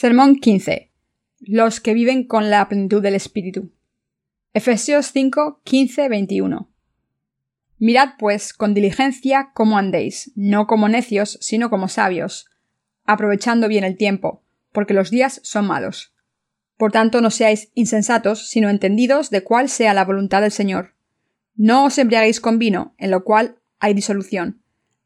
Sermón 15. Los que viven con la plenitud del Espíritu. Efesios 5, 15, 21. Mirad, pues, con diligencia cómo andéis, no como necios, sino como sabios, aprovechando bien el tiempo, porque los días son malos. Por tanto, no seáis insensatos, sino entendidos de cuál sea la voluntad del Señor. No os embriaguéis con vino, en lo cual hay disolución.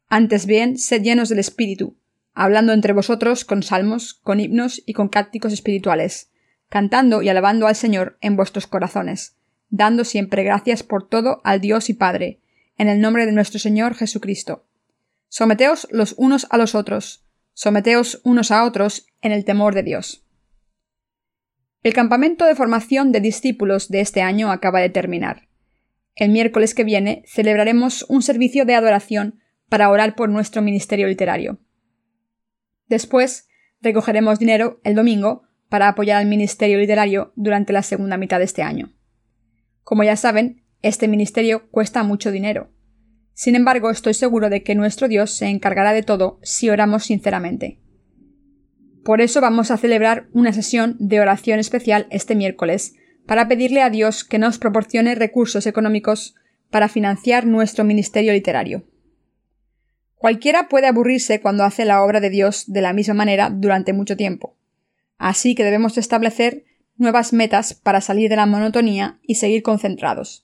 Antes bien, sed llenos del Espíritu, hablando entre vosotros con salmos, con himnos y con cánticos espirituales, cantando y alabando al Señor en vuestros corazones, dando siempre gracias por todo al Dios y Padre, en el nombre de nuestro Señor Jesucristo. Someteos los unos a los otros, someteos unos a otros en el temor de Dios. El campamento de formación de discípulos de este año acaba de terminar. El miércoles que viene celebraremos un servicio de adoración para orar por nuestro ministerio literario. Después, recogeremos dinero el domingo para apoyar al Ministerio Literario durante la segunda mitad de este año. Como ya saben, este ministerio cuesta mucho dinero. Sin embargo, estoy seguro de que nuestro Dios se encargará de todo si oramos sinceramente. Por eso vamos a celebrar una sesión de oración especial este miércoles, para pedirle a Dios que nos proporcione recursos económicos para financiar nuestro ministerio literario. Cualquiera puede aburrirse cuando hace la obra de Dios de la misma manera durante mucho tiempo. Así que debemos establecer nuevas metas para salir de la monotonía y seguir concentrados.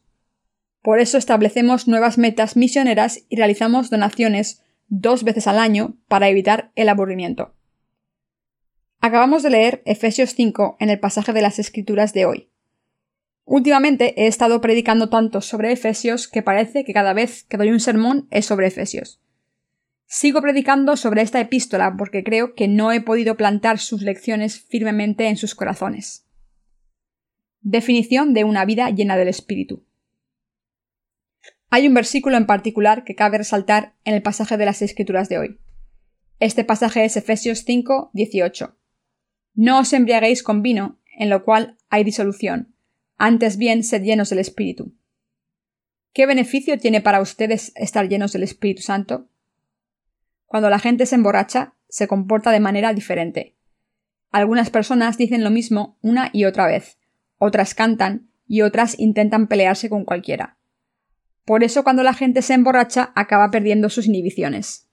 Por eso establecemos nuevas metas misioneras y realizamos donaciones dos veces al año para evitar el aburrimiento. Acabamos de leer Efesios 5 en el pasaje de las Escrituras de hoy. Últimamente he estado predicando tanto sobre Efesios que parece que cada vez que doy un sermón es sobre Efesios. Sigo predicando sobre esta epístola porque creo que no he podido plantar sus lecciones firmemente en sus corazones. Definición de una vida llena del Espíritu. Hay un versículo en particular que cabe resaltar en el pasaje de las Escrituras de hoy. Este pasaje es Efesios 5, 18. No os embriaguéis con vino, en lo cual hay disolución, antes bien sed llenos del Espíritu. ¿Qué beneficio tiene para ustedes estar llenos del Espíritu Santo? Cuando la gente se emborracha, se comporta de manera diferente. Algunas personas dicen lo mismo una y otra vez, otras cantan y otras intentan pelearse con cualquiera. Por eso cuando la gente se emborracha acaba perdiendo sus inhibiciones.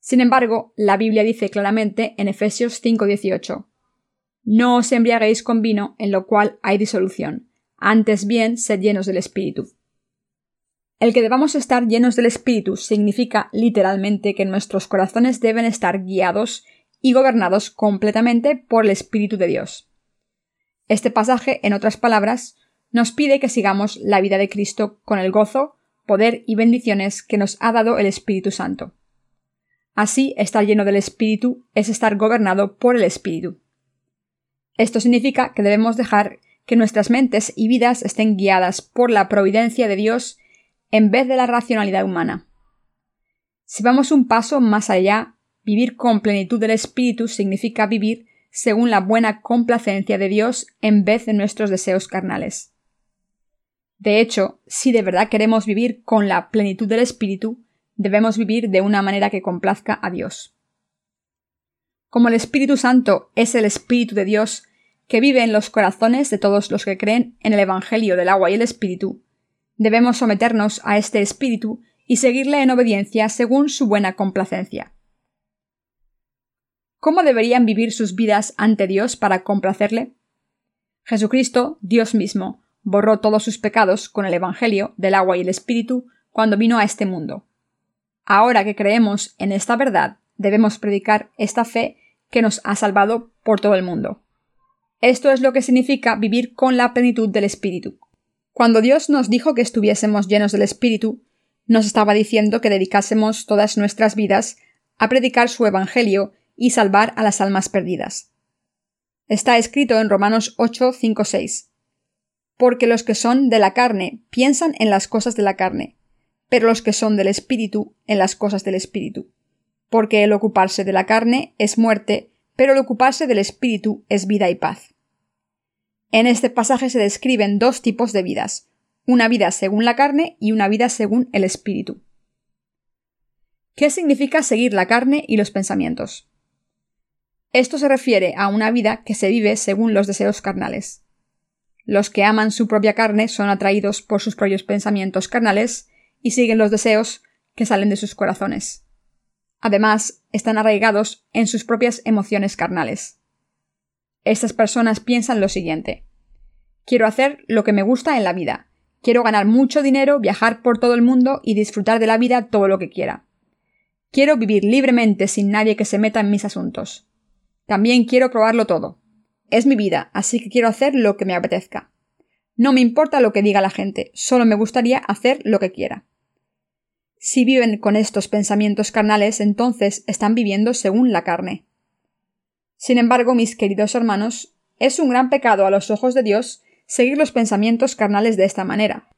Sin embargo, la Biblia dice claramente en Efesios 5:18 No os embriaguéis con vino en lo cual hay disolución, antes bien sed llenos del Espíritu. El que debamos estar llenos del Espíritu significa literalmente que nuestros corazones deben estar guiados y gobernados completamente por el Espíritu de Dios. Este pasaje, en otras palabras, nos pide que sigamos la vida de Cristo con el gozo, poder y bendiciones que nos ha dado el Espíritu Santo. Así, estar lleno del Espíritu es estar gobernado por el Espíritu. Esto significa que debemos dejar que nuestras mentes y vidas estén guiadas por la providencia de Dios en vez de la racionalidad humana. Si vamos un paso más allá, vivir con plenitud del espíritu significa vivir según la buena complacencia de Dios en vez de nuestros deseos carnales. De hecho, si de verdad queremos vivir con la plenitud del espíritu, debemos vivir de una manera que complazca a Dios. Como el Espíritu Santo es el Espíritu de Dios que vive en los corazones de todos los que creen en el Evangelio del agua y el Espíritu, Debemos someternos a este espíritu y seguirle en obediencia según su buena complacencia. ¿Cómo deberían vivir sus vidas ante Dios para complacerle? Jesucristo, Dios mismo, borró todos sus pecados con el Evangelio del agua y el Espíritu cuando vino a este mundo. Ahora que creemos en esta verdad, debemos predicar esta fe que nos ha salvado por todo el mundo. Esto es lo que significa vivir con la plenitud del Espíritu. Cuando Dios nos dijo que estuviésemos llenos del Espíritu, nos estaba diciendo que dedicásemos todas nuestras vidas a predicar su Evangelio y salvar a las almas perdidas. Está escrito en Romanos 8, 5, 6. Porque los que son de la carne piensan en las cosas de la carne, pero los que son del Espíritu en las cosas del Espíritu. Porque el ocuparse de la carne es muerte, pero el ocuparse del Espíritu es vida y paz. En este pasaje se describen dos tipos de vidas, una vida según la carne y una vida según el espíritu. ¿Qué significa seguir la carne y los pensamientos? Esto se refiere a una vida que se vive según los deseos carnales. Los que aman su propia carne son atraídos por sus propios pensamientos carnales y siguen los deseos que salen de sus corazones. Además, están arraigados en sus propias emociones carnales. Estas personas piensan lo siguiente Quiero hacer lo que me gusta en la vida. Quiero ganar mucho dinero, viajar por todo el mundo y disfrutar de la vida todo lo que quiera. Quiero vivir libremente sin nadie que se meta en mis asuntos. También quiero probarlo todo. Es mi vida, así que quiero hacer lo que me apetezca. No me importa lo que diga la gente, solo me gustaría hacer lo que quiera. Si viven con estos pensamientos carnales, entonces están viviendo según la carne. Sin embargo, mis queridos hermanos, es un gran pecado a los ojos de Dios seguir los pensamientos carnales de esta manera.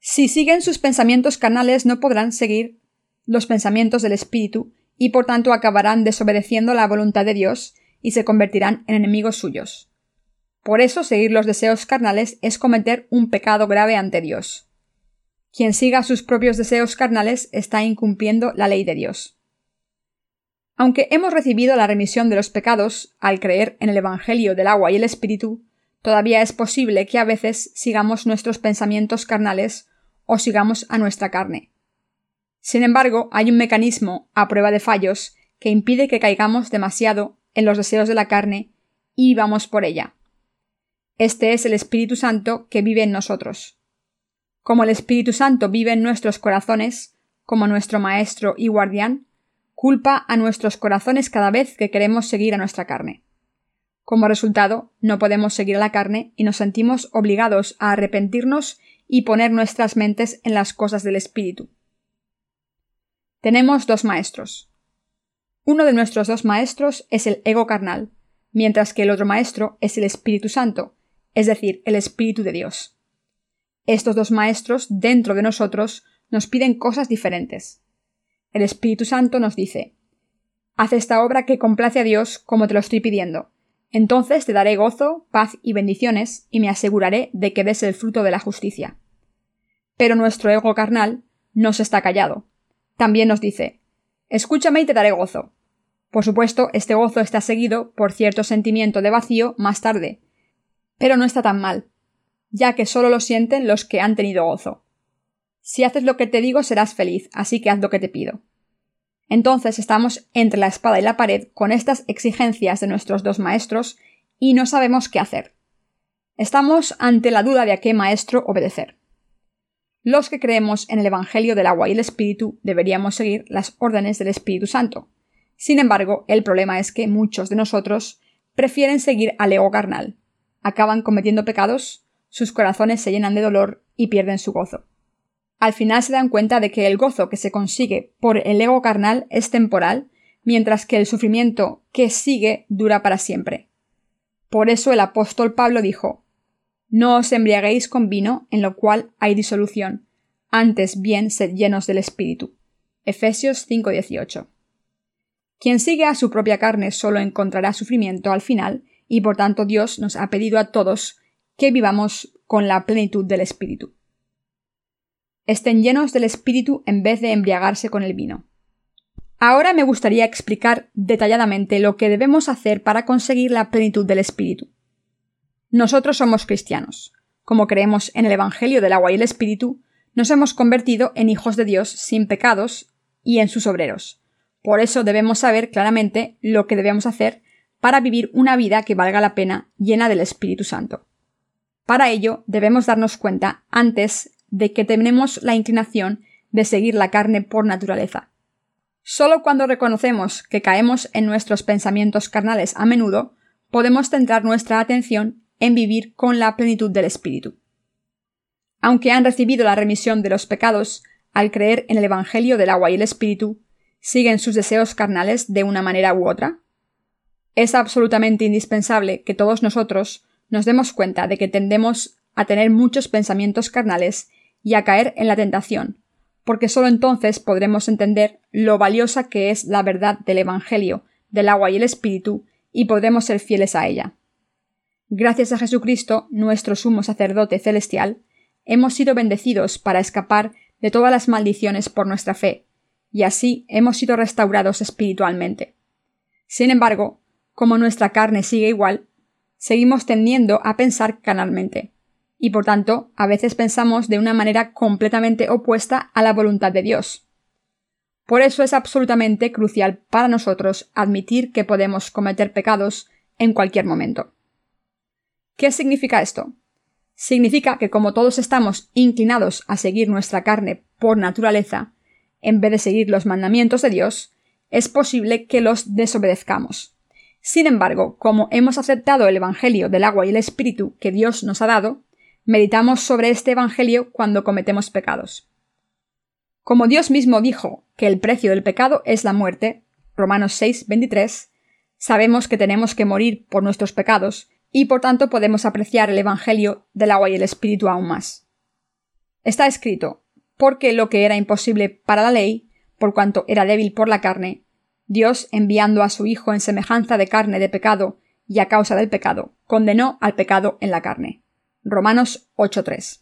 Si siguen sus pensamientos carnales no podrán seguir los pensamientos del Espíritu y por tanto acabarán desobedeciendo la voluntad de Dios y se convertirán en enemigos suyos. Por eso seguir los deseos carnales es cometer un pecado grave ante Dios. Quien siga sus propios deseos carnales está incumpliendo la ley de Dios. Aunque hemos recibido la remisión de los pecados al creer en el Evangelio del agua y el Espíritu, todavía es posible que a veces sigamos nuestros pensamientos carnales o sigamos a nuestra carne. Sin embargo, hay un mecanismo a prueba de fallos que impide que caigamos demasiado en los deseos de la carne y vivamos por ella. Este es el Espíritu Santo que vive en nosotros. Como el Espíritu Santo vive en nuestros corazones, como nuestro Maestro y guardián, culpa a nuestros corazones cada vez que queremos seguir a nuestra carne. Como resultado, no podemos seguir a la carne y nos sentimos obligados a arrepentirnos y poner nuestras mentes en las cosas del Espíritu. Tenemos dos maestros. Uno de nuestros dos maestros es el ego carnal, mientras que el otro maestro es el Espíritu Santo, es decir, el Espíritu de Dios. Estos dos maestros dentro de nosotros nos piden cosas diferentes. El Espíritu Santo nos dice Haz esta obra que complace a Dios como te lo estoy pidiendo. Entonces te daré gozo, paz y bendiciones, y me aseguraré de que des el fruto de la justicia. Pero nuestro ego carnal no se está callado, también nos dice Escúchame y te daré gozo. Por supuesto, este gozo está seguido por cierto sentimiento de vacío más tarde, pero no está tan mal, ya que solo lo sienten los que han tenido gozo. Si haces lo que te digo serás feliz, así que haz lo que te pido. Entonces estamos entre la espada y la pared con estas exigencias de nuestros dos maestros y no sabemos qué hacer. Estamos ante la duda de a qué maestro obedecer. Los que creemos en el Evangelio del agua y el Espíritu deberíamos seguir las órdenes del Espíritu Santo. Sin embargo, el problema es que muchos de nosotros prefieren seguir al ego carnal. Acaban cometiendo pecados, sus corazones se llenan de dolor y pierden su gozo. Al final se dan cuenta de que el gozo que se consigue por el ego carnal es temporal, mientras que el sufrimiento que sigue dura para siempre. Por eso el apóstol Pablo dijo no os embriaguéis con vino, en lo cual hay disolución, antes bien sed llenos del Espíritu. Efesios 5:18. Quien sigue a su propia carne solo encontrará sufrimiento al final, y por tanto Dios nos ha pedido a todos que vivamos con la plenitud del Espíritu. Estén llenos del Espíritu en vez de embriagarse con el vino. Ahora me gustaría explicar detalladamente lo que debemos hacer para conseguir la plenitud del Espíritu. Nosotros somos cristianos. Como creemos en el Evangelio del agua y el Espíritu, nos hemos convertido en hijos de Dios sin pecados y en sus obreros. Por eso debemos saber claramente lo que debemos hacer para vivir una vida que valga la pena llena del Espíritu Santo. Para ello debemos darnos cuenta antes de que tenemos la inclinación de seguir la carne por naturaleza. Solo cuando reconocemos que caemos en nuestros pensamientos carnales a menudo, podemos centrar nuestra atención en vivir con la plenitud del Espíritu. Aunque han recibido la remisión de los pecados al creer en el Evangelio del agua y el Espíritu, siguen sus deseos carnales de una manera u otra? Es absolutamente indispensable que todos nosotros nos demos cuenta de que tendemos a tener muchos pensamientos carnales y a caer en la tentación, porque sólo entonces podremos entender lo valiosa que es la verdad del Evangelio, del agua y el Espíritu, y podremos ser fieles a ella. Gracias a Jesucristo, nuestro sumo sacerdote celestial, hemos sido bendecidos para escapar de todas las maldiciones por nuestra fe, y así hemos sido restaurados espiritualmente. Sin embargo, como nuestra carne sigue igual, seguimos tendiendo a pensar canalmente, y por tanto a veces pensamos de una manera completamente opuesta a la voluntad de Dios. Por eso es absolutamente crucial para nosotros admitir que podemos cometer pecados en cualquier momento. ¿Qué significa esto? Significa que como todos estamos inclinados a seguir nuestra carne por naturaleza, en vez de seguir los mandamientos de Dios, es posible que los desobedezcamos. Sin embargo, como hemos aceptado el Evangelio del agua y el Espíritu que Dios nos ha dado, meditamos sobre este Evangelio cuando cometemos pecados. Como Dios mismo dijo que el precio del pecado es la muerte, Romanos 6, 23, sabemos que tenemos que morir por nuestros pecados y por tanto podemos apreciar el Evangelio del agua y el Espíritu aún más. Está escrito, porque lo que era imposible para la ley, por cuanto era débil por la carne, Dios, enviando a su Hijo en semejanza de carne de pecado y a causa del pecado, condenó al pecado en la carne. Romanos 8.3.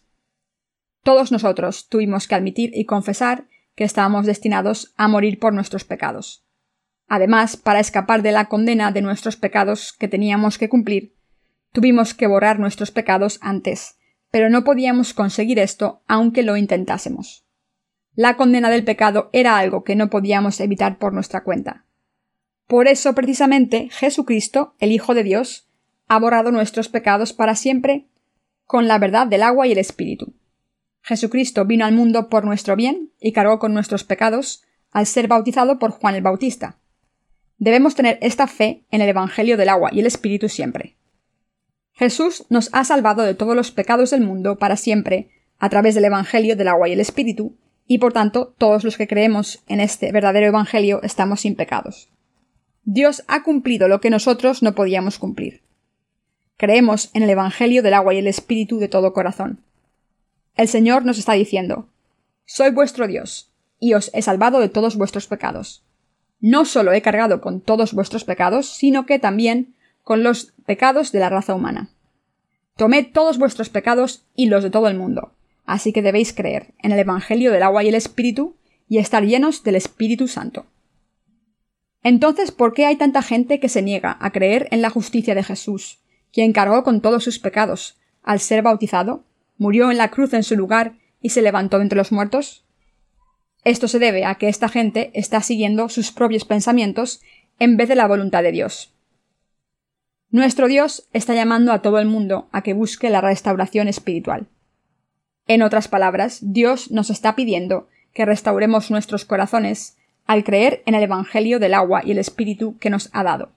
Todos nosotros tuvimos que admitir y confesar que estábamos destinados a morir por nuestros pecados. Además, para escapar de la condena de nuestros pecados que teníamos que cumplir, tuvimos que borrar nuestros pecados antes, pero no podíamos conseguir esto aunque lo intentásemos. La condena del pecado era algo que no podíamos evitar por nuestra cuenta. Por eso, precisamente, Jesucristo, el Hijo de Dios, ha borrado nuestros pecados para siempre con la verdad del agua y el Espíritu. Jesucristo vino al mundo por nuestro bien y cargó con nuestros pecados al ser bautizado por Juan el Bautista. Debemos tener esta fe en el Evangelio del agua y el Espíritu siempre. Jesús nos ha salvado de todos los pecados del mundo para siempre a través del Evangelio del agua y el Espíritu, y por tanto todos los que creemos en este verdadero Evangelio estamos sin pecados. Dios ha cumplido lo que nosotros no podíamos cumplir. Creemos en el Evangelio del agua y el Espíritu de todo corazón. El Señor nos está diciendo Soy vuestro Dios, y os he salvado de todos vuestros pecados. No solo he cargado con todos vuestros pecados, sino que también con los pecados de la raza humana. Tomé todos vuestros pecados y los de todo el mundo, Así que debéis creer en el Evangelio del agua y el Espíritu y estar llenos del Espíritu Santo. Entonces, ¿por qué hay tanta gente que se niega a creer en la justicia de Jesús, quien cargó con todos sus pecados, al ser bautizado, murió en la cruz en su lugar y se levantó entre los muertos? Esto se debe a que esta gente está siguiendo sus propios pensamientos en vez de la voluntad de Dios. Nuestro Dios está llamando a todo el mundo a que busque la restauración espiritual. En otras palabras, Dios nos está pidiendo que restauremos nuestros corazones al creer en el Evangelio del agua y el Espíritu que nos ha dado.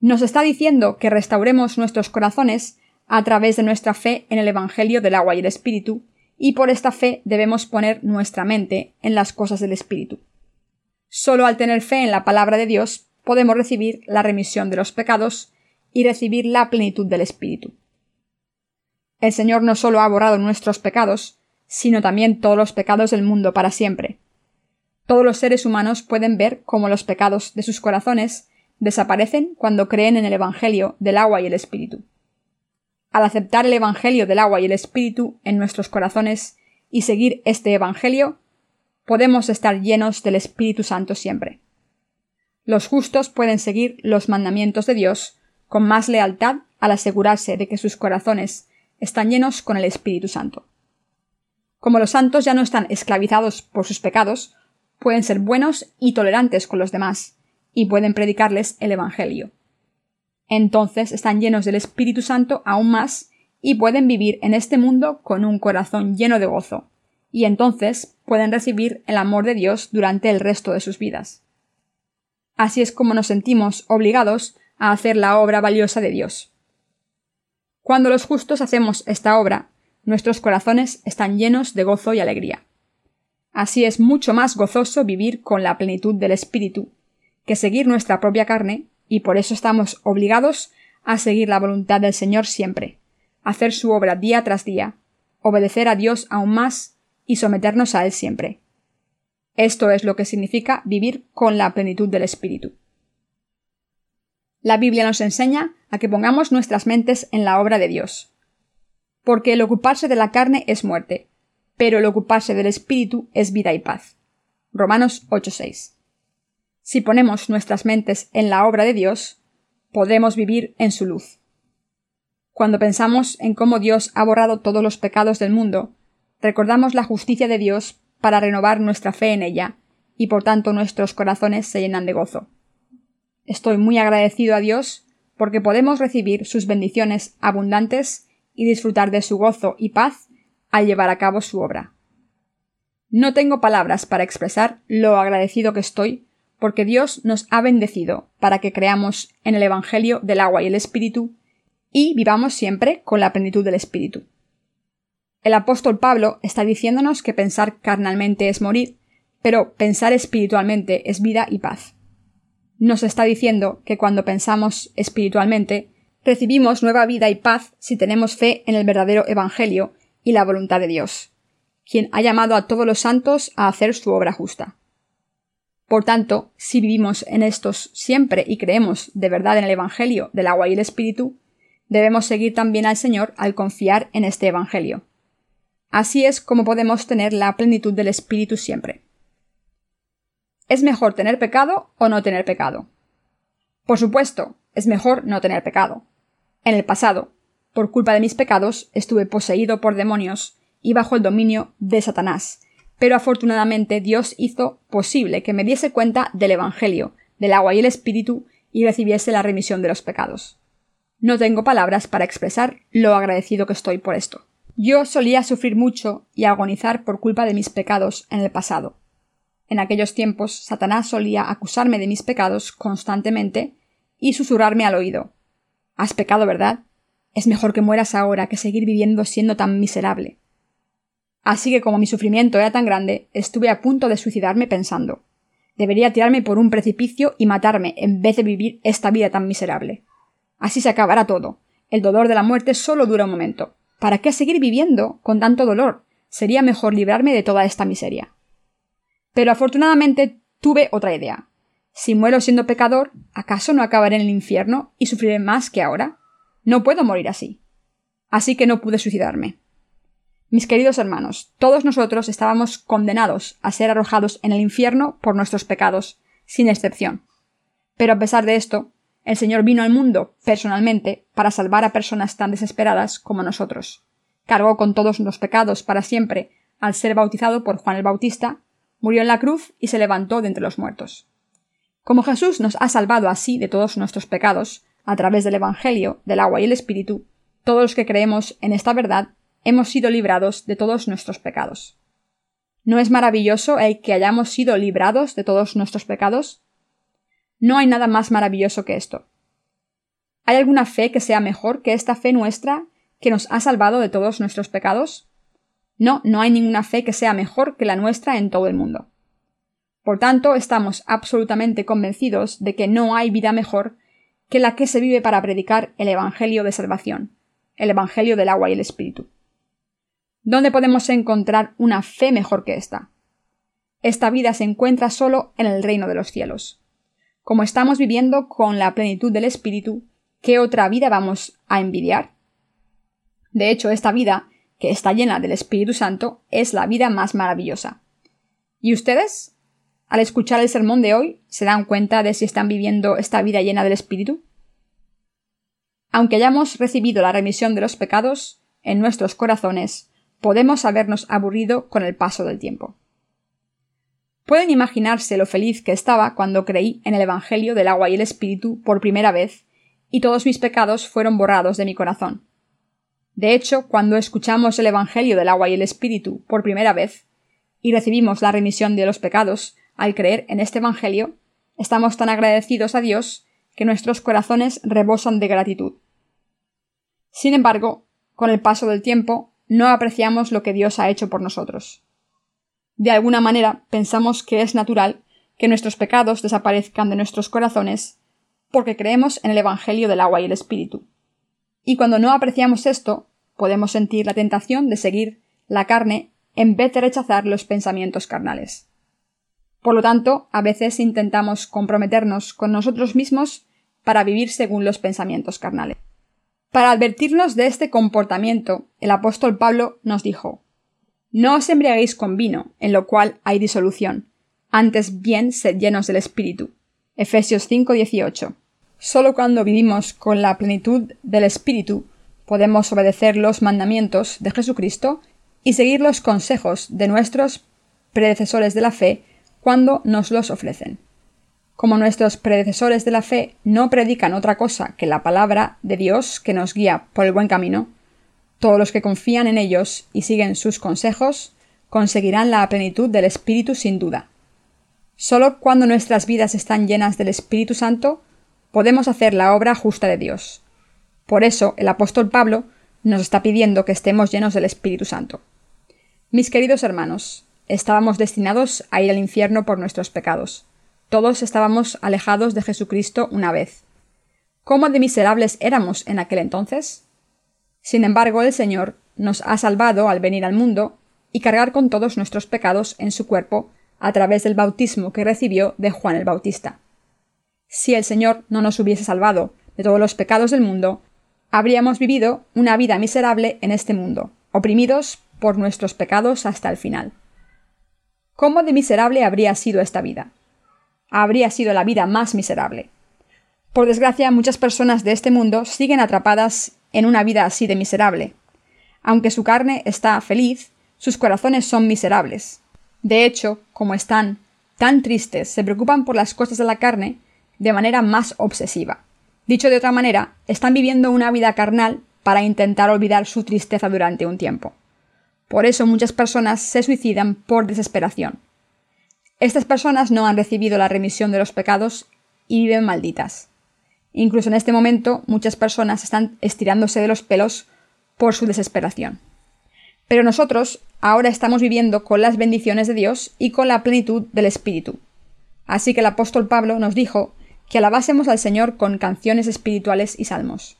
Nos está diciendo que restauremos nuestros corazones a través de nuestra fe en el Evangelio del agua y el Espíritu, y por esta fe debemos poner nuestra mente en las cosas del Espíritu. Solo al tener fe en la palabra de Dios podemos recibir la remisión de los pecados y recibir la plenitud del Espíritu. El Señor no solo ha borrado nuestros pecados, sino también todos los pecados del mundo para siempre. Todos los seres humanos pueden ver cómo los pecados de sus corazones desaparecen cuando creen en el Evangelio del agua y el Espíritu. Al aceptar el Evangelio del agua y el Espíritu en nuestros corazones y seguir este Evangelio, podemos estar llenos del Espíritu Santo siempre. Los justos pueden seguir los mandamientos de Dios con más lealtad al asegurarse de que sus corazones están llenos con el Espíritu Santo. Como los santos ya no están esclavizados por sus pecados, pueden ser buenos y tolerantes con los demás, y pueden predicarles el Evangelio. Entonces están llenos del Espíritu Santo aún más y pueden vivir en este mundo con un corazón lleno de gozo, y entonces pueden recibir el amor de Dios durante el resto de sus vidas. Así es como nos sentimos obligados a hacer la obra valiosa de Dios. Cuando los justos hacemos esta obra, nuestros corazones están llenos de gozo y alegría. Así es mucho más gozoso vivir con la plenitud del Espíritu que seguir nuestra propia carne, y por eso estamos obligados a seguir la voluntad del Señor siempre, hacer su obra día tras día, obedecer a Dios aún más y someternos a Él siempre. Esto es lo que significa vivir con la plenitud del Espíritu. La Biblia nos enseña a que pongamos nuestras mentes en la obra de Dios. Porque el ocuparse de la carne es muerte, pero el ocuparse del Espíritu es vida y paz. Romanos 8:6. Si ponemos nuestras mentes en la obra de Dios, podemos vivir en su luz. Cuando pensamos en cómo Dios ha borrado todos los pecados del mundo, recordamos la justicia de Dios para renovar nuestra fe en ella, y por tanto nuestros corazones se llenan de gozo. Estoy muy agradecido a Dios porque podemos recibir sus bendiciones abundantes y disfrutar de su gozo y paz al llevar a cabo su obra. No tengo palabras para expresar lo agradecido que estoy porque Dios nos ha bendecido para que creamos en el Evangelio del agua y el Espíritu y vivamos siempre con la plenitud del Espíritu. El apóstol Pablo está diciéndonos que pensar carnalmente es morir, pero pensar espiritualmente es vida y paz. Nos está diciendo que cuando pensamos espiritualmente, recibimos nueva vida y paz si tenemos fe en el verdadero Evangelio y la voluntad de Dios, quien ha llamado a todos los santos a hacer su obra justa. Por tanto, si vivimos en estos siempre y creemos de verdad en el Evangelio del agua y el Espíritu, debemos seguir también al Señor al confiar en este Evangelio. Así es como podemos tener la plenitud del Espíritu siempre. ¿Es mejor tener pecado o no tener pecado? Por supuesto, es mejor no tener pecado. En el pasado, por culpa de mis pecados, estuve poseído por demonios y bajo el dominio de Satanás, pero afortunadamente Dios hizo posible que me diese cuenta del Evangelio, del agua y el Espíritu, y recibiese la remisión de los pecados. No tengo palabras para expresar lo agradecido que estoy por esto. Yo solía sufrir mucho y agonizar por culpa de mis pecados en el pasado. En aquellos tiempos Satanás solía acusarme de mis pecados constantemente y susurrarme al oído Has pecado, ¿verdad? Es mejor que mueras ahora que seguir viviendo siendo tan miserable. Así que como mi sufrimiento era tan grande, estuve a punto de suicidarme pensando debería tirarme por un precipicio y matarme en vez de vivir esta vida tan miserable. Así se acabará todo. El dolor de la muerte solo dura un momento. ¿Para qué seguir viviendo con tanto dolor? Sería mejor librarme de toda esta miseria. Pero afortunadamente tuve otra idea. Si muero siendo pecador, ¿acaso no acabaré en el infierno y sufriré más que ahora? No puedo morir así. Así que no pude suicidarme. Mis queridos hermanos, todos nosotros estábamos condenados a ser arrojados en el infierno por nuestros pecados, sin excepción. Pero a pesar de esto, el Señor vino al mundo personalmente para salvar a personas tan desesperadas como nosotros. Cargó con todos los pecados para siempre al ser bautizado por Juan el Bautista, murió en la cruz y se levantó de entre los muertos. Como Jesús nos ha salvado así de todos nuestros pecados, a través del Evangelio, del agua y el Espíritu, todos los que creemos en esta verdad hemos sido librados de todos nuestros pecados. ¿No es maravilloso el que hayamos sido librados de todos nuestros pecados? No hay nada más maravilloso que esto. ¿Hay alguna fe que sea mejor que esta fe nuestra que nos ha salvado de todos nuestros pecados? No, no hay ninguna fe que sea mejor que la nuestra en todo el mundo. Por tanto, estamos absolutamente convencidos de que no hay vida mejor que la que se vive para predicar el Evangelio de salvación, el Evangelio del agua y el Espíritu. ¿Dónde podemos encontrar una fe mejor que esta? Esta vida se encuentra solo en el reino de los cielos. Como estamos viviendo con la plenitud del Espíritu, ¿qué otra vida vamos a envidiar? De hecho, esta vida, que está llena del Espíritu Santo, es la vida más maravillosa. ¿Y ustedes? Al escuchar el sermón de hoy, ¿se dan cuenta de si están viviendo esta vida llena del Espíritu? Aunque hayamos recibido la remisión de los pecados, en nuestros corazones podemos habernos aburrido con el paso del tiempo. Pueden imaginarse lo feliz que estaba cuando creí en el Evangelio del agua y el Espíritu por primera vez, y todos mis pecados fueron borrados de mi corazón. De hecho, cuando escuchamos el Evangelio del agua y el Espíritu por primera vez, y recibimos la remisión de los pecados al creer en este Evangelio, estamos tan agradecidos a Dios que nuestros corazones rebosan de gratitud. Sin embargo, con el paso del tiempo, no apreciamos lo que Dios ha hecho por nosotros. De alguna manera pensamos que es natural que nuestros pecados desaparezcan de nuestros corazones porque creemos en el Evangelio del agua y el Espíritu. Y cuando no apreciamos esto, podemos sentir la tentación de seguir la carne en vez de rechazar los pensamientos carnales. Por lo tanto, a veces intentamos comprometernos con nosotros mismos para vivir según los pensamientos carnales. Para advertirnos de este comportamiento, el apóstol Pablo nos dijo No os embriaguéis con vino, en lo cual hay disolución, antes bien sed llenos del Espíritu. Efesios 5:18. Solo cuando vivimos con la plenitud del Espíritu podemos obedecer los mandamientos de Jesucristo y seguir los consejos de nuestros predecesores de la fe cuando nos los ofrecen. Como nuestros predecesores de la fe no predican otra cosa que la palabra de Dios que nos guía por el buen camino, todos los que confían en ellos y siguen sus consejos conseguirán la plenitud del Espíritu sin duda. Solo cuando nuestras vidas están llenas del Espíritu Santo podemos hacer la obra justa de Dios. Por eso el apóstol Pablo nos está pidiendo que estemos llenos del Espíritu Santo. Mis queridos hermanos, estábamos destinados a ir al infierno por nuestros pecados. Todos estábamos alejados de Jesucristo una vez. ¿Cómo de miserables éramos en aquel entonces? Sin embargo, el Señor nos ha salvado al venir al mundo y cargar con todos nuestros pecados en su cuerpo a través del bautismo que recibió de Juan el Bautista. Si el Señor no nos hubiese salvado de todos los pecados del mundo, habríamos vivido una vida miserable en este mundo, oprimidos por nuestros pecados hasta el final. ¿Cómo de miserable habría sido esta vida? Habría sido la vida más miserable. Por desgracia, muchas personas de este mundo siguen atrapadas en una vida así de miserable. Aunque su carne está feliz, sus corazones son miserables. De hecho, como están tan tristes, se preocupan por las cosas de la carne de manera más obsesiva. Dicho de otra manera, están viviendo una vida carnal para intentar olvidar su tristeza durante un tiempo. Por eso muchas personas se suicidan por desesperación. Estas personas no han recibido la remisión de los pecados y viven malditas. Incluso en este momento muchas personas están estirándose de los pelos por su desesperación. Pero nosotros ahora estamos viviendo con las bendiciones de Dios y con la plenitud del Espíritu. Así que el apóstol Pablo nos dijo que alabásemos al Señor con canciones espirituales y salmos.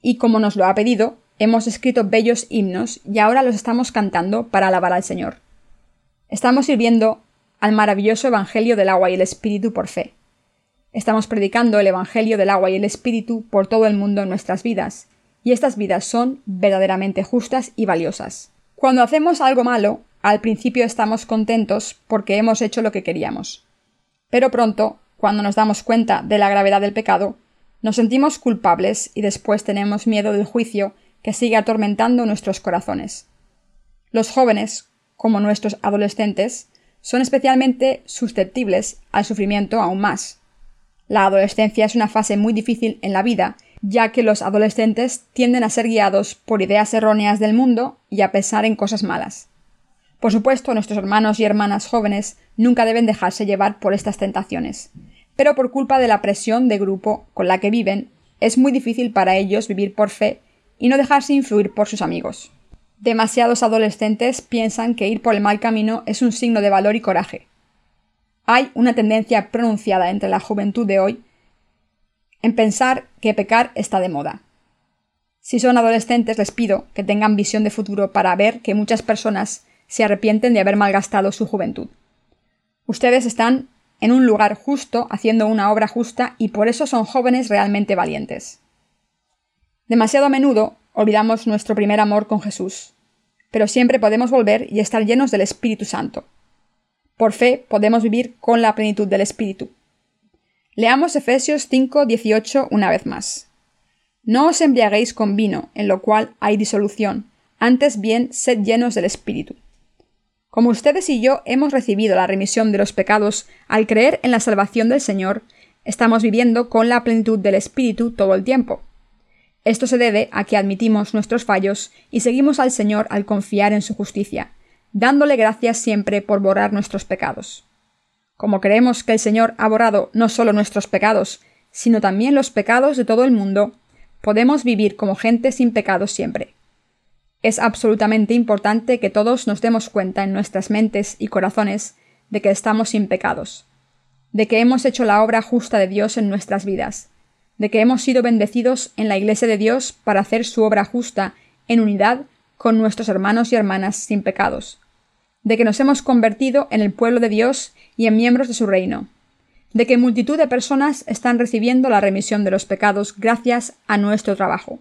Y como nos lo ha pedido, hemos escrito bellos himnos y ahora los estamos cantando para alabar al Señor. Estamos sirviendo al maravilloso Evangelio del agua y el Espíritu por fe. Estamos predicando el Evangelio del agua y el Espíritu por todo el mundo en nuestras vidas, y estas vidas son verdaderamente justas y valiosas. Cuando hacemos algo malo, al principio estamos contentos porque hemos hecho lo que queríamos. Pero pronto, cuando nos damos cuenta de la gravedad del pecado, nos sentimos culpables y después tenemos miedo del juicio que sigue atormentando nuestros corazones. Los jóvenes, como nuestros adolescentes, son especialmente susceptibles al sufrimiento aún más. La adolescencia es una fase muy difícil en la vida, ya que los adolescentes tienden a ser guiados por ideas erróneas del mundo y a pensar en cosas malas. Por supuesto, nuestros hermanos y hermanas jóvenes nunca deben dejarse llevar por estas tentaciones, pero por culpa de la presión de grupo con la que viven, es muy difícil para ellos vivir por fe y no dejarse influir por sus amigos. Demasiados adolescentes piensan que ir por el mal camino es un signo de valor y coraje, hay una tendencia pronunciada entre la juventud de hoy en pensar que pecar está de moda. Si son adolescentes, les pido que tengan visión de futuro para ver que muchas personas se arrepienten de haber malgastado su juventud. Ustedes están en un lugar justo, haciendo una obra justa, y por eso son jóvenes realmente valientes. Demasiado a menudo olvidamos nuestro primer amor con Jesús, pero siempre podemos volver y estar llenos del Espíritu Santo. Por fe podemos vivir con la plenitud del Espíritu. Leamos Efesios 5, 18 una vez más. No os embriaguéis con vino, en lo cual hay disolución, antes bien sed llenos del Espíritu. Como ustedes y yo hemos recibido la remisión de los pecados al creer en la salvación del Señor, estamos viviendo con la plenitud del Espíritu todo el tiempo. Esto se debe a que admitimos nuestros fallos y seguimos al Señor al confiar en su justicia, dándole gracias siempre por borrar nuestros pecados. Como creemos que el Señor ha borrado no solo nuestros pecados, sino también los pecados de todo el mundo, podemos vivir como gente sin pecados siempre. Es absolutamente importante que todos nos demos cuenta en nuestras mentes y corazones de que estamos sin pecados, de que hemos hecho la obra justa de Dios en nuestras vidas, de que hemos sido bendecidos en la Iglesia de Dios para hacer su obra justa en unidad con nuestros hermanos y hermanas sin pecados, de que nos hemos convertido en el pueblo de Dios y en miembros de su reino, de que multitud de personas están recibiendo la remisión de los pecados gracias a nuestro trabajo,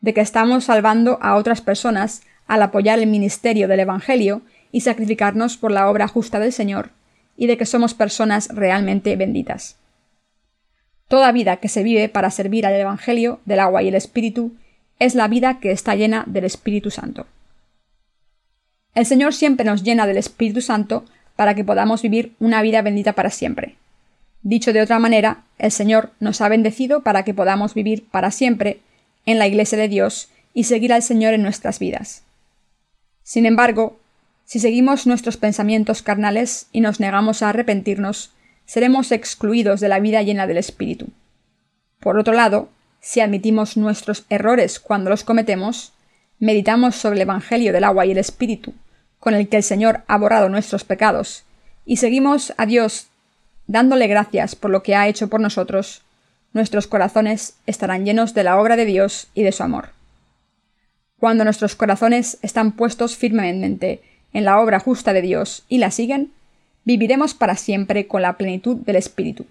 de que estamos salvando a otras personas al apoyar el ministerio del Evangelio y sacrificarnos por la obra justa del Señor, y de que somos personas realmente benditas. Toda vida que se vive para servir al Evangelio del agua y el Espíritu es la vida que está llena del Espíritu Santo. El Señor siempre nos llena del Espíritu Santo para que podamos vivir una vida bendita para siempre. Dicho de otra manera, el Señor nos ha bendecido para que podamos vivir para siempre en la Iglesia de Dios y seguir al Señor en nuestras vidas. Sin embargo, si seguimos nuestros pensamientos carnales y nos negamos a arrepentirnos, seremos excluidos de la vida llena del Espíritu. Por otro lado, si admitimos nuestros errores cuando los cometemos, meditamos sobre el Evangelio del agua y el Espíritu, con el que el Señor ha borrado nuestros pecados, y seguimos a Dios dándole gracias por lo que ha hecho por nosotros, nuestros corazones estarán llenos de la obra de Dios y de su amor. Cuando nuestros corazones están puestos firmemente en la obra justa de Dios y la siguen, viviremos para siempre con la plenitud del Espíritu.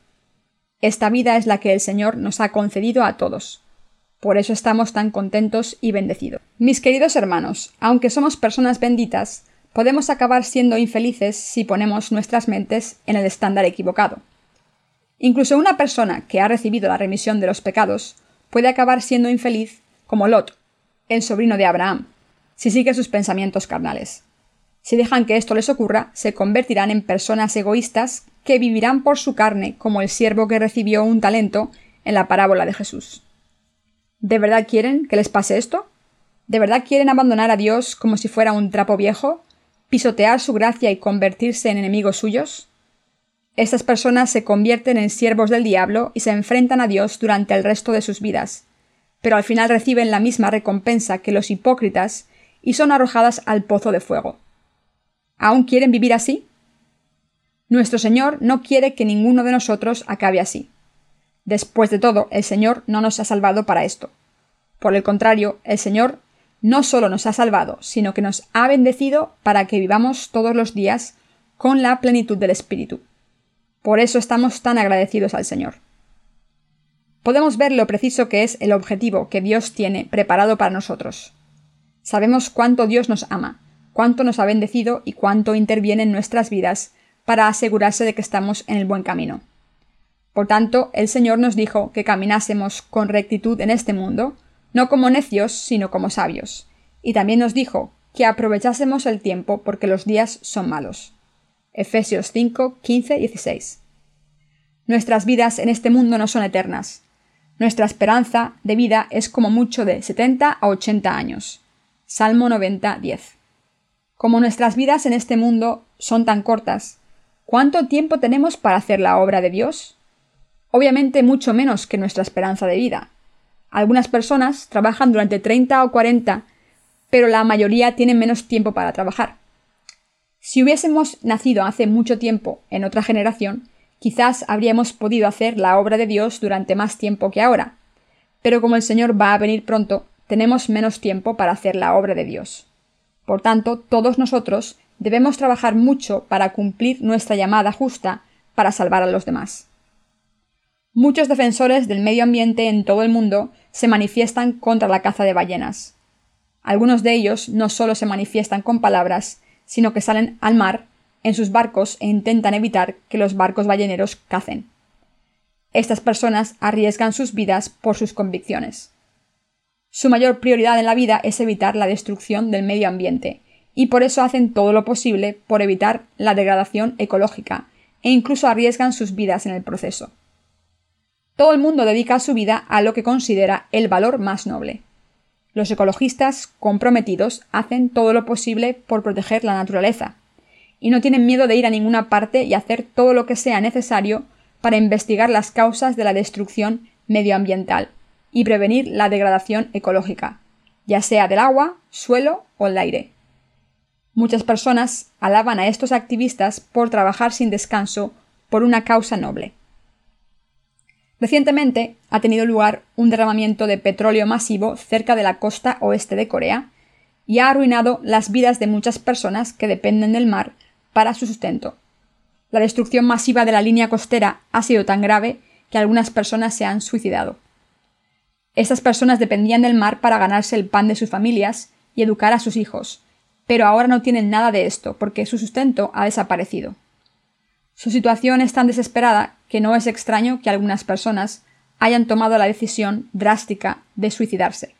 Esta vida es la que el Señor nos ha concedido a todos. Por eso estamos tan contentos y bendecidos. Mis queridos hermanos, aunque somos personas benditas, podemos acabar siendo infelices si ponemos nuestras mentes en el estándar equivocado. Incluso una persona que ha recibido la remisión de los pecados puede acabar siendo infeliz como Lot, el sobrino de Abraham, si sigue sus pensamientos carnales. Si dejan que esto les ocurra, se convertirán en personas egoístas que vivirán por su carne como el siervo que recibió un talento en la parábola de Jesús. ¿De verdad quieren que les pase esto? ¿De verdad quieren abandonar a Dios como si fuera un trapo viejo? ¿Pisotear su gracia y convertirse en enemigos suyos? Estas personas se convierten en siervos del diablo y se enfrentan a Dios durante el resto de sus vidas, pero al final reciben la misma recompensa que los hipócritas y son arrojadas al pozo de fuego. ¿Aún quieren vivir así? Nuestro Señor no quiere que ninguno de nosotros acabe así. Después de todo, el Señor no nos ha salvado para esto. Por el contrario, el Señor no solo nos ha salvado, sino que nos ha bendecido para que vivamos todos los días con la plenitud del Espíritu. Por eso estamos tan agradecidos al Señor. Podemos ver lo preciso que es el objetivo que Dios tiene preparado para nosotros. Sabemos cuánto Dios nos ama, cuánto nos ha bendecido y cuánto interviene en nuestras vidas para asegurarse de que estamos en el buen camino. Por tanto, el Señor nos dijo que caminásemos con rectitud en este mundo, no como necios, sino como sabios. Y también nos dijo que aprovechásemos el tiempo porque los días son malos. Efesios 5, 15, 16. Nuestras vidas en este mundo no son eternas. Nuestra esperanza de vida es como mucho de 70 a 80 años. Salmo 90, 10. Como nuestras vidas en este mundo son tan cortas, ¿cuánto tiempo tenemos para hacer la obra de Dios? Obviamente mucho menos que nuestra esperanza de vida. Algunas personas trabajan durante 30 o 40, pero la mayoría tienen menos tiempo para trabajar. Si hubiésemos nacido hace mucho tiempo en otra generación, quizás habríamos podido hacer la obra de Dios durante más tiempo que ahora. Pero como el Señor va a venir pronto, tenemos menos tiempo para hacer la obra de Dios. Por tanto, todos nosotros debemos trabajar mucho para cumplir nuestra llamada justa para salvar a los demás. Muchos defensores del medio ambiente en todo el mundo se manifiestan contra la caza de ballenas. Algunos de ellos no solo se manifiestan con palabras, sino que salen al mar en sus barcos e intentan evitar que los barcos balleneros cacen. Estas personas arriesgan sus vidas por sus convicciones. Su mayor prioridad en la vida es evitar la destrucción del medio ambiente, y por eso hacen todo lo posible por evitar la degradación ecológica, e incluso arriesgan sus vidas en el proceso. Todo el mundo dedica su vida a lo que considera el valor más noble. Los ecologistas comprometidos hacen todo lo posible por proteger la naturaleza, y no tienen miedo de ir a ninguna parte y hacer todo lo que sea necesario para investigar las causas de la destrucción medioambiental y prevenir la degradación ecológica, ya sea del agua, suelo o el aire. Muchas personas alaban a estos activistas por trabajar sin descanso por una causa noble. Recientemente ha tenido lugar un derramamiento de petróleo masivo cerca de la costa oeste de Corea y ha arruinado las vidas de muchas personas que dependen del mar para su sustento. La destrucción masiva de la línea costera ha sido tan grave que algunas personas se han suicidado. Estas personas dependían del mar para ganarse el pan de sus familias y educar a sus hijos, pero ahora no tienen nada de esto porque su sustento ha desaparecido. Su situación es tan desesperada que no es extraño que algunas personas hayan tomado la decisión drástica de suicidarse.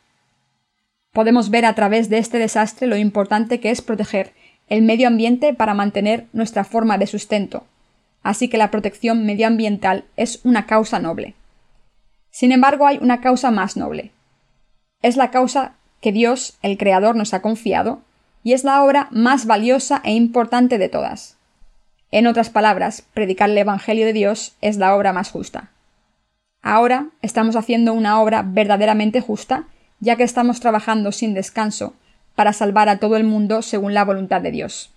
Podemos ver a través de este desastre lo importante que es proteger el medio ambiente para mantener nuestra forma de sustento, así que la protección medioambiental es una causa noble. Sin embargo, hay una causa más noble. Es la causa que Dios, el Creador, nos ha confiado, y es la obra más valiosa e importante de todas. En otras palabras, predicar el Evangelio de Dios es la obra más justa. Ahora estamos haciendo una obra verdaderamente justa, ya que estamos trabajando sin descanso para salvar a todo el mundo según la voluntad de Dios.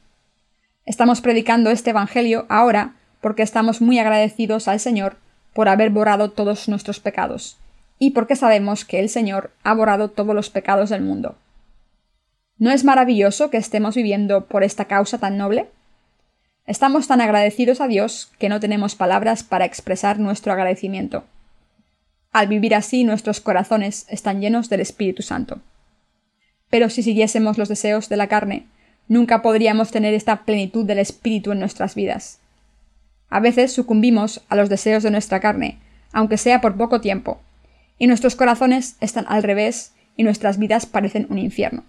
Estamos predicando este Evangelio ahora porque estamos muy agradecidos al Señor por haber borrado todos nuestros pecados, y porque sabemos que el Señor ha borrado todos los pecados del mundo. ¿No es maravilloso que estemos viviendo por esta causa tan noble? Estamos tan agradecidos a Dios que no tenemos palabras para expresar nuestro agradecimiento. Al vivir así nuestros corazones están llenos del Espíritu Santo. Pero si siguiésemos los deseos de la carne, nunca podríamos tener esta plenitud del Espíritu en nuestras vidas. A veces sucumbimos a los deseos de nuestra carne, aunque sea por poco tiempo, y nuestros corazones están al revés y nuestras vidas parecen un infierno.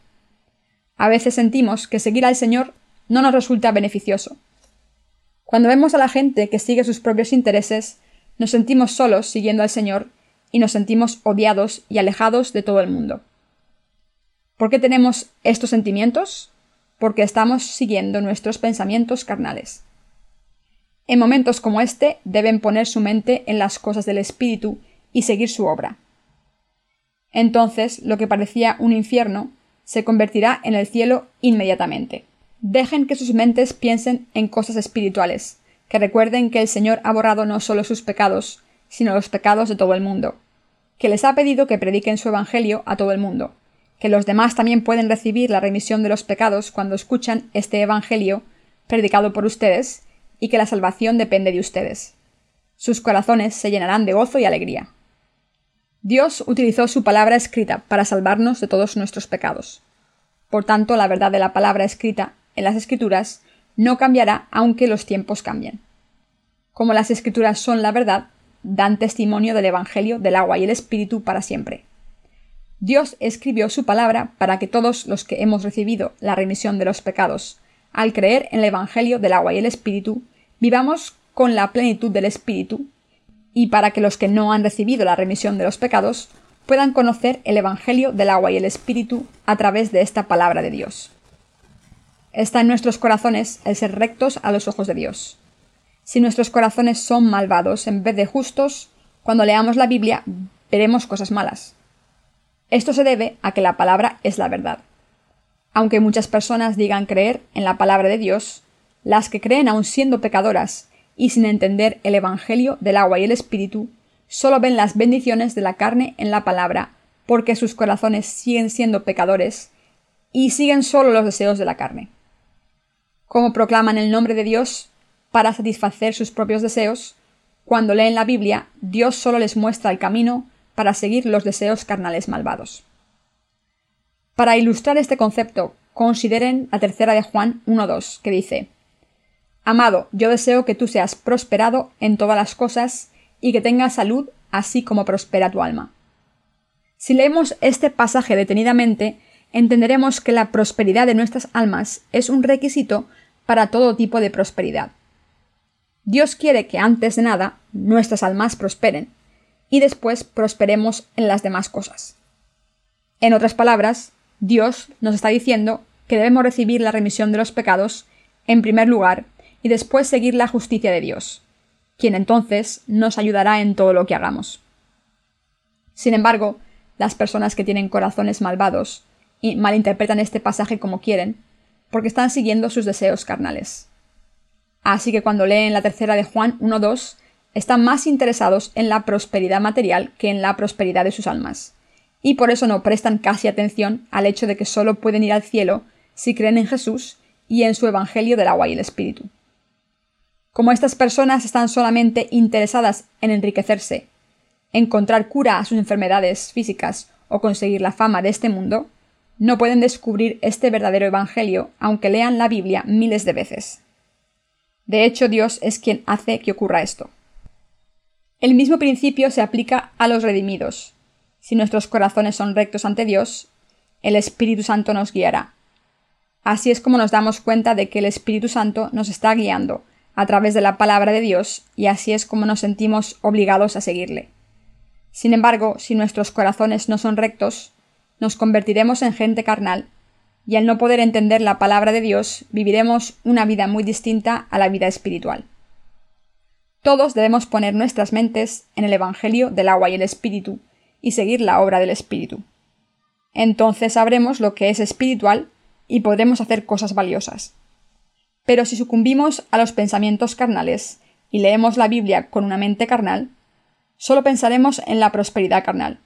A veces sentimos que seguir al Señor no nos resulta beneficioso. Cuando vemos a la gente que sigue sus propios intereses, nos sentimos solos siguiendo al Señor y nos sentimos odiados y alejados de todo el mundo. ¿Por qué tenemos estos sentimientos? Porque estamos siguiendo nuestros pensamientos carnales. En momentos como este deben poner su mente en las cosas del Espíritu y seguir su obra. Entonces lo que parecía un infierno se convertirá en el cielo inmediatamente. Dejen que sus mentes piensen en cosas espirituales, que recuerden que el Señor ha borrado no solo sus pecados, sino los pecados de todo el mundo, que les ha pedido que prediquen su Evangelio a todo el mundo, que los demás también pueden recibir la remisión de los pecados cuando escuchan este Evangelio predicado por ustedes, y que la salvación depende de ustedes. Sus corazones se llenarán de gozo y alegría. Dios utilizó su palabra escrita para salvarnos de todos nuestros pecados. Por tanto, la verdad de la palabra escrita en las Escrituras no cambiará aunque los tiempos cambien. Como las Escrituras son la verdad, dan testimonio del Evangelio del agua y el Espíritu para siempre. Dios escribió su palabra para que todos los que hemos recibido la remisión de los pecados al creer en el Evangelio del agua y el Espíritu, vivamos con la plenitud del Espíritu, y para que los que no han recibido la remisión de los pecados puedan conocer el Evangelio del agua y el Espíritu a través de esta palabra de Dios. Está en nuestros corazones el ser rectos a los ojos de Dios. Si nuestros corazones son malvados en vez de justos, cuando leamos la Biblia veremos cosas malas. Esto se debe a que la palabra es la verdad. Aunque muchas personas digan creer en la palabra de Dios, las que creen aun siendo pecadoras y sin entender el Evangelio del agua y el Espíritu, solo ven las bendiciones de la carne en la palabra, porque sus corazones siguen siendo pecadores y siguen solo los deseos de la carne. Como proclaman el nombre de Dios para satisfacer sus propios deseos, cuando leen la Biblia, Dios solo les muestra el camino para seguir los deseos carnales malvados. Para ilustrar este concepto, consideren la tercera de Juan 1.2, que dice Amado, yo deseo que tú seas prosperado en todas las cosas y que tengas salud, así como prospera tu alma. Si leemos este pasaje detenidamente, entenderemos que la prosperidad de nuestras almas es un requisito para todo tipo de prosperidad. Dios quiere que antes de nada nuestras almas prosperen y después prosperemos en las demás cosas. En otras palabras, Dios nos está diciendo que debemos recibir la remisión de los pecados en primer lugar y después seguir la justicia de Dios, quien entonces nos ayudará en todo lo que hagamos. Sin embargo, las personas que tienen corazones malvados y malinterpretan este pasaje como quieren, porque están siguiendo sus deseos carnales. Así que cuando leen la tercera de Juan 1.2, están más interesados en la prosperidad material que en la prosperidad de sus almas y por eso no prestan casi atención al hecho de que solo pueden ir al cielo si creen en Jesús y en su Evangelio del agua y el Espíritu. Como estas personas están solamente interesadas en enriquecerse, encontrar cura a sus enfermedades físicas o conseguir la fama de este mundo, no pueden descubrir este verdadero Evangelio aunque lean la Biblia miles de veces. De hecho, Dios es quien hace que ocurra esto. El mismo principio se aplica a los redimidos. Si nuestros corazones son rectos ante Dios, el Espíritu Santo nos guiará. Así es como nos damos cuenta de que el Espíritu Santo nos está guiando a través de la palabra de Dios y así es como nos sentimos obligados a seguirle. Sin embargo, si nuestros corazones no son rectos, nos convertiremos en gente carnal y al no poder entender la palabra de Dios viviremos una vida muy distinta a la vida espiritual. Todos debemos poner nuestras mentes en el Evangelio del agua y el Espíritu y seguir la obra del Espíritu. Entonces sabremos lo que es espiritual y podremos hacer cosas valiosas. Pero si sucumbimos a los pensamientos carnales y leemos la Biblia con una mente carnal, solo pensaremos en la prosperidad carnal.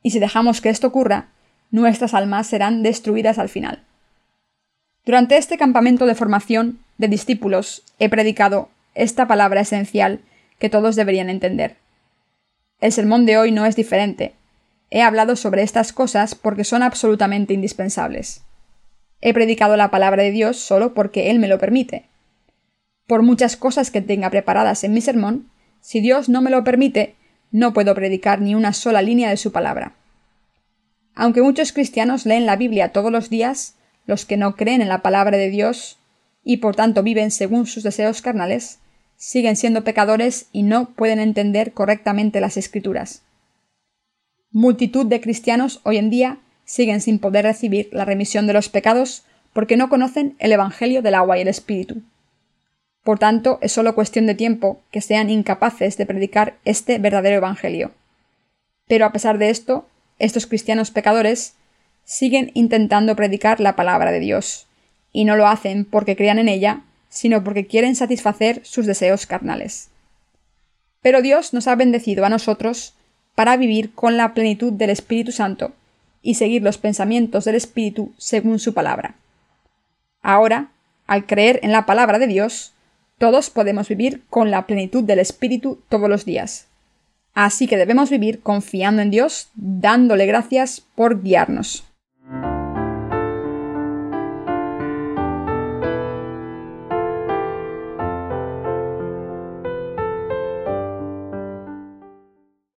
Y si dejamos que esto ocurra, nuestras almas serán destruidas al final. Durante este campamento de formación de discípulos he predicado esta palabra esencial que todos deberían entender. El sermón de hoy no es diferente. He hablado sobre estas cosas porque son absolutamente indispensables. He predicado la palabra de Dios solo porque Él me lo permite. Por muchas cosas que tenga preparadas en mi sermón, si Dios no me lo permite, no puedo predicar ni una sola línea de su palabra. Aunque muchos cristianos leen la Biblia todos los días, los que no creen en la palabra de Dios y por tanto viven según sus deseos carnales, siguen siendo pecadores y no pueden entender correctamente las escrituras. Multitud de cristianos hoy en día siguen sin poder recibir la remisión de los pecados porque no conocen el Evangelio del agua y el Espíritu. Por tanto, es solo cuestión de tiempo que sean incapaces de predicar este verdadero Evangelio. Pero a pesar de esto, estos cristianos pecadores siguen intentando predicar la palabra de Dios, y no lo hacen porque crean en ella, sino porque quieren satisfacer sus deseos carnales. Pero Dios nos ha bendecido a nosotros para vivir con la plenitud del Espíritu Santo y seguir los pensamientos del Espíritu según su palabra. Ahora, al creer en la palabra de Dios, todos podemos vivir con la plenitud del Espíritu todos los días. Así que debemos vivir confiando en Dios, dándole gracias por guiarnos.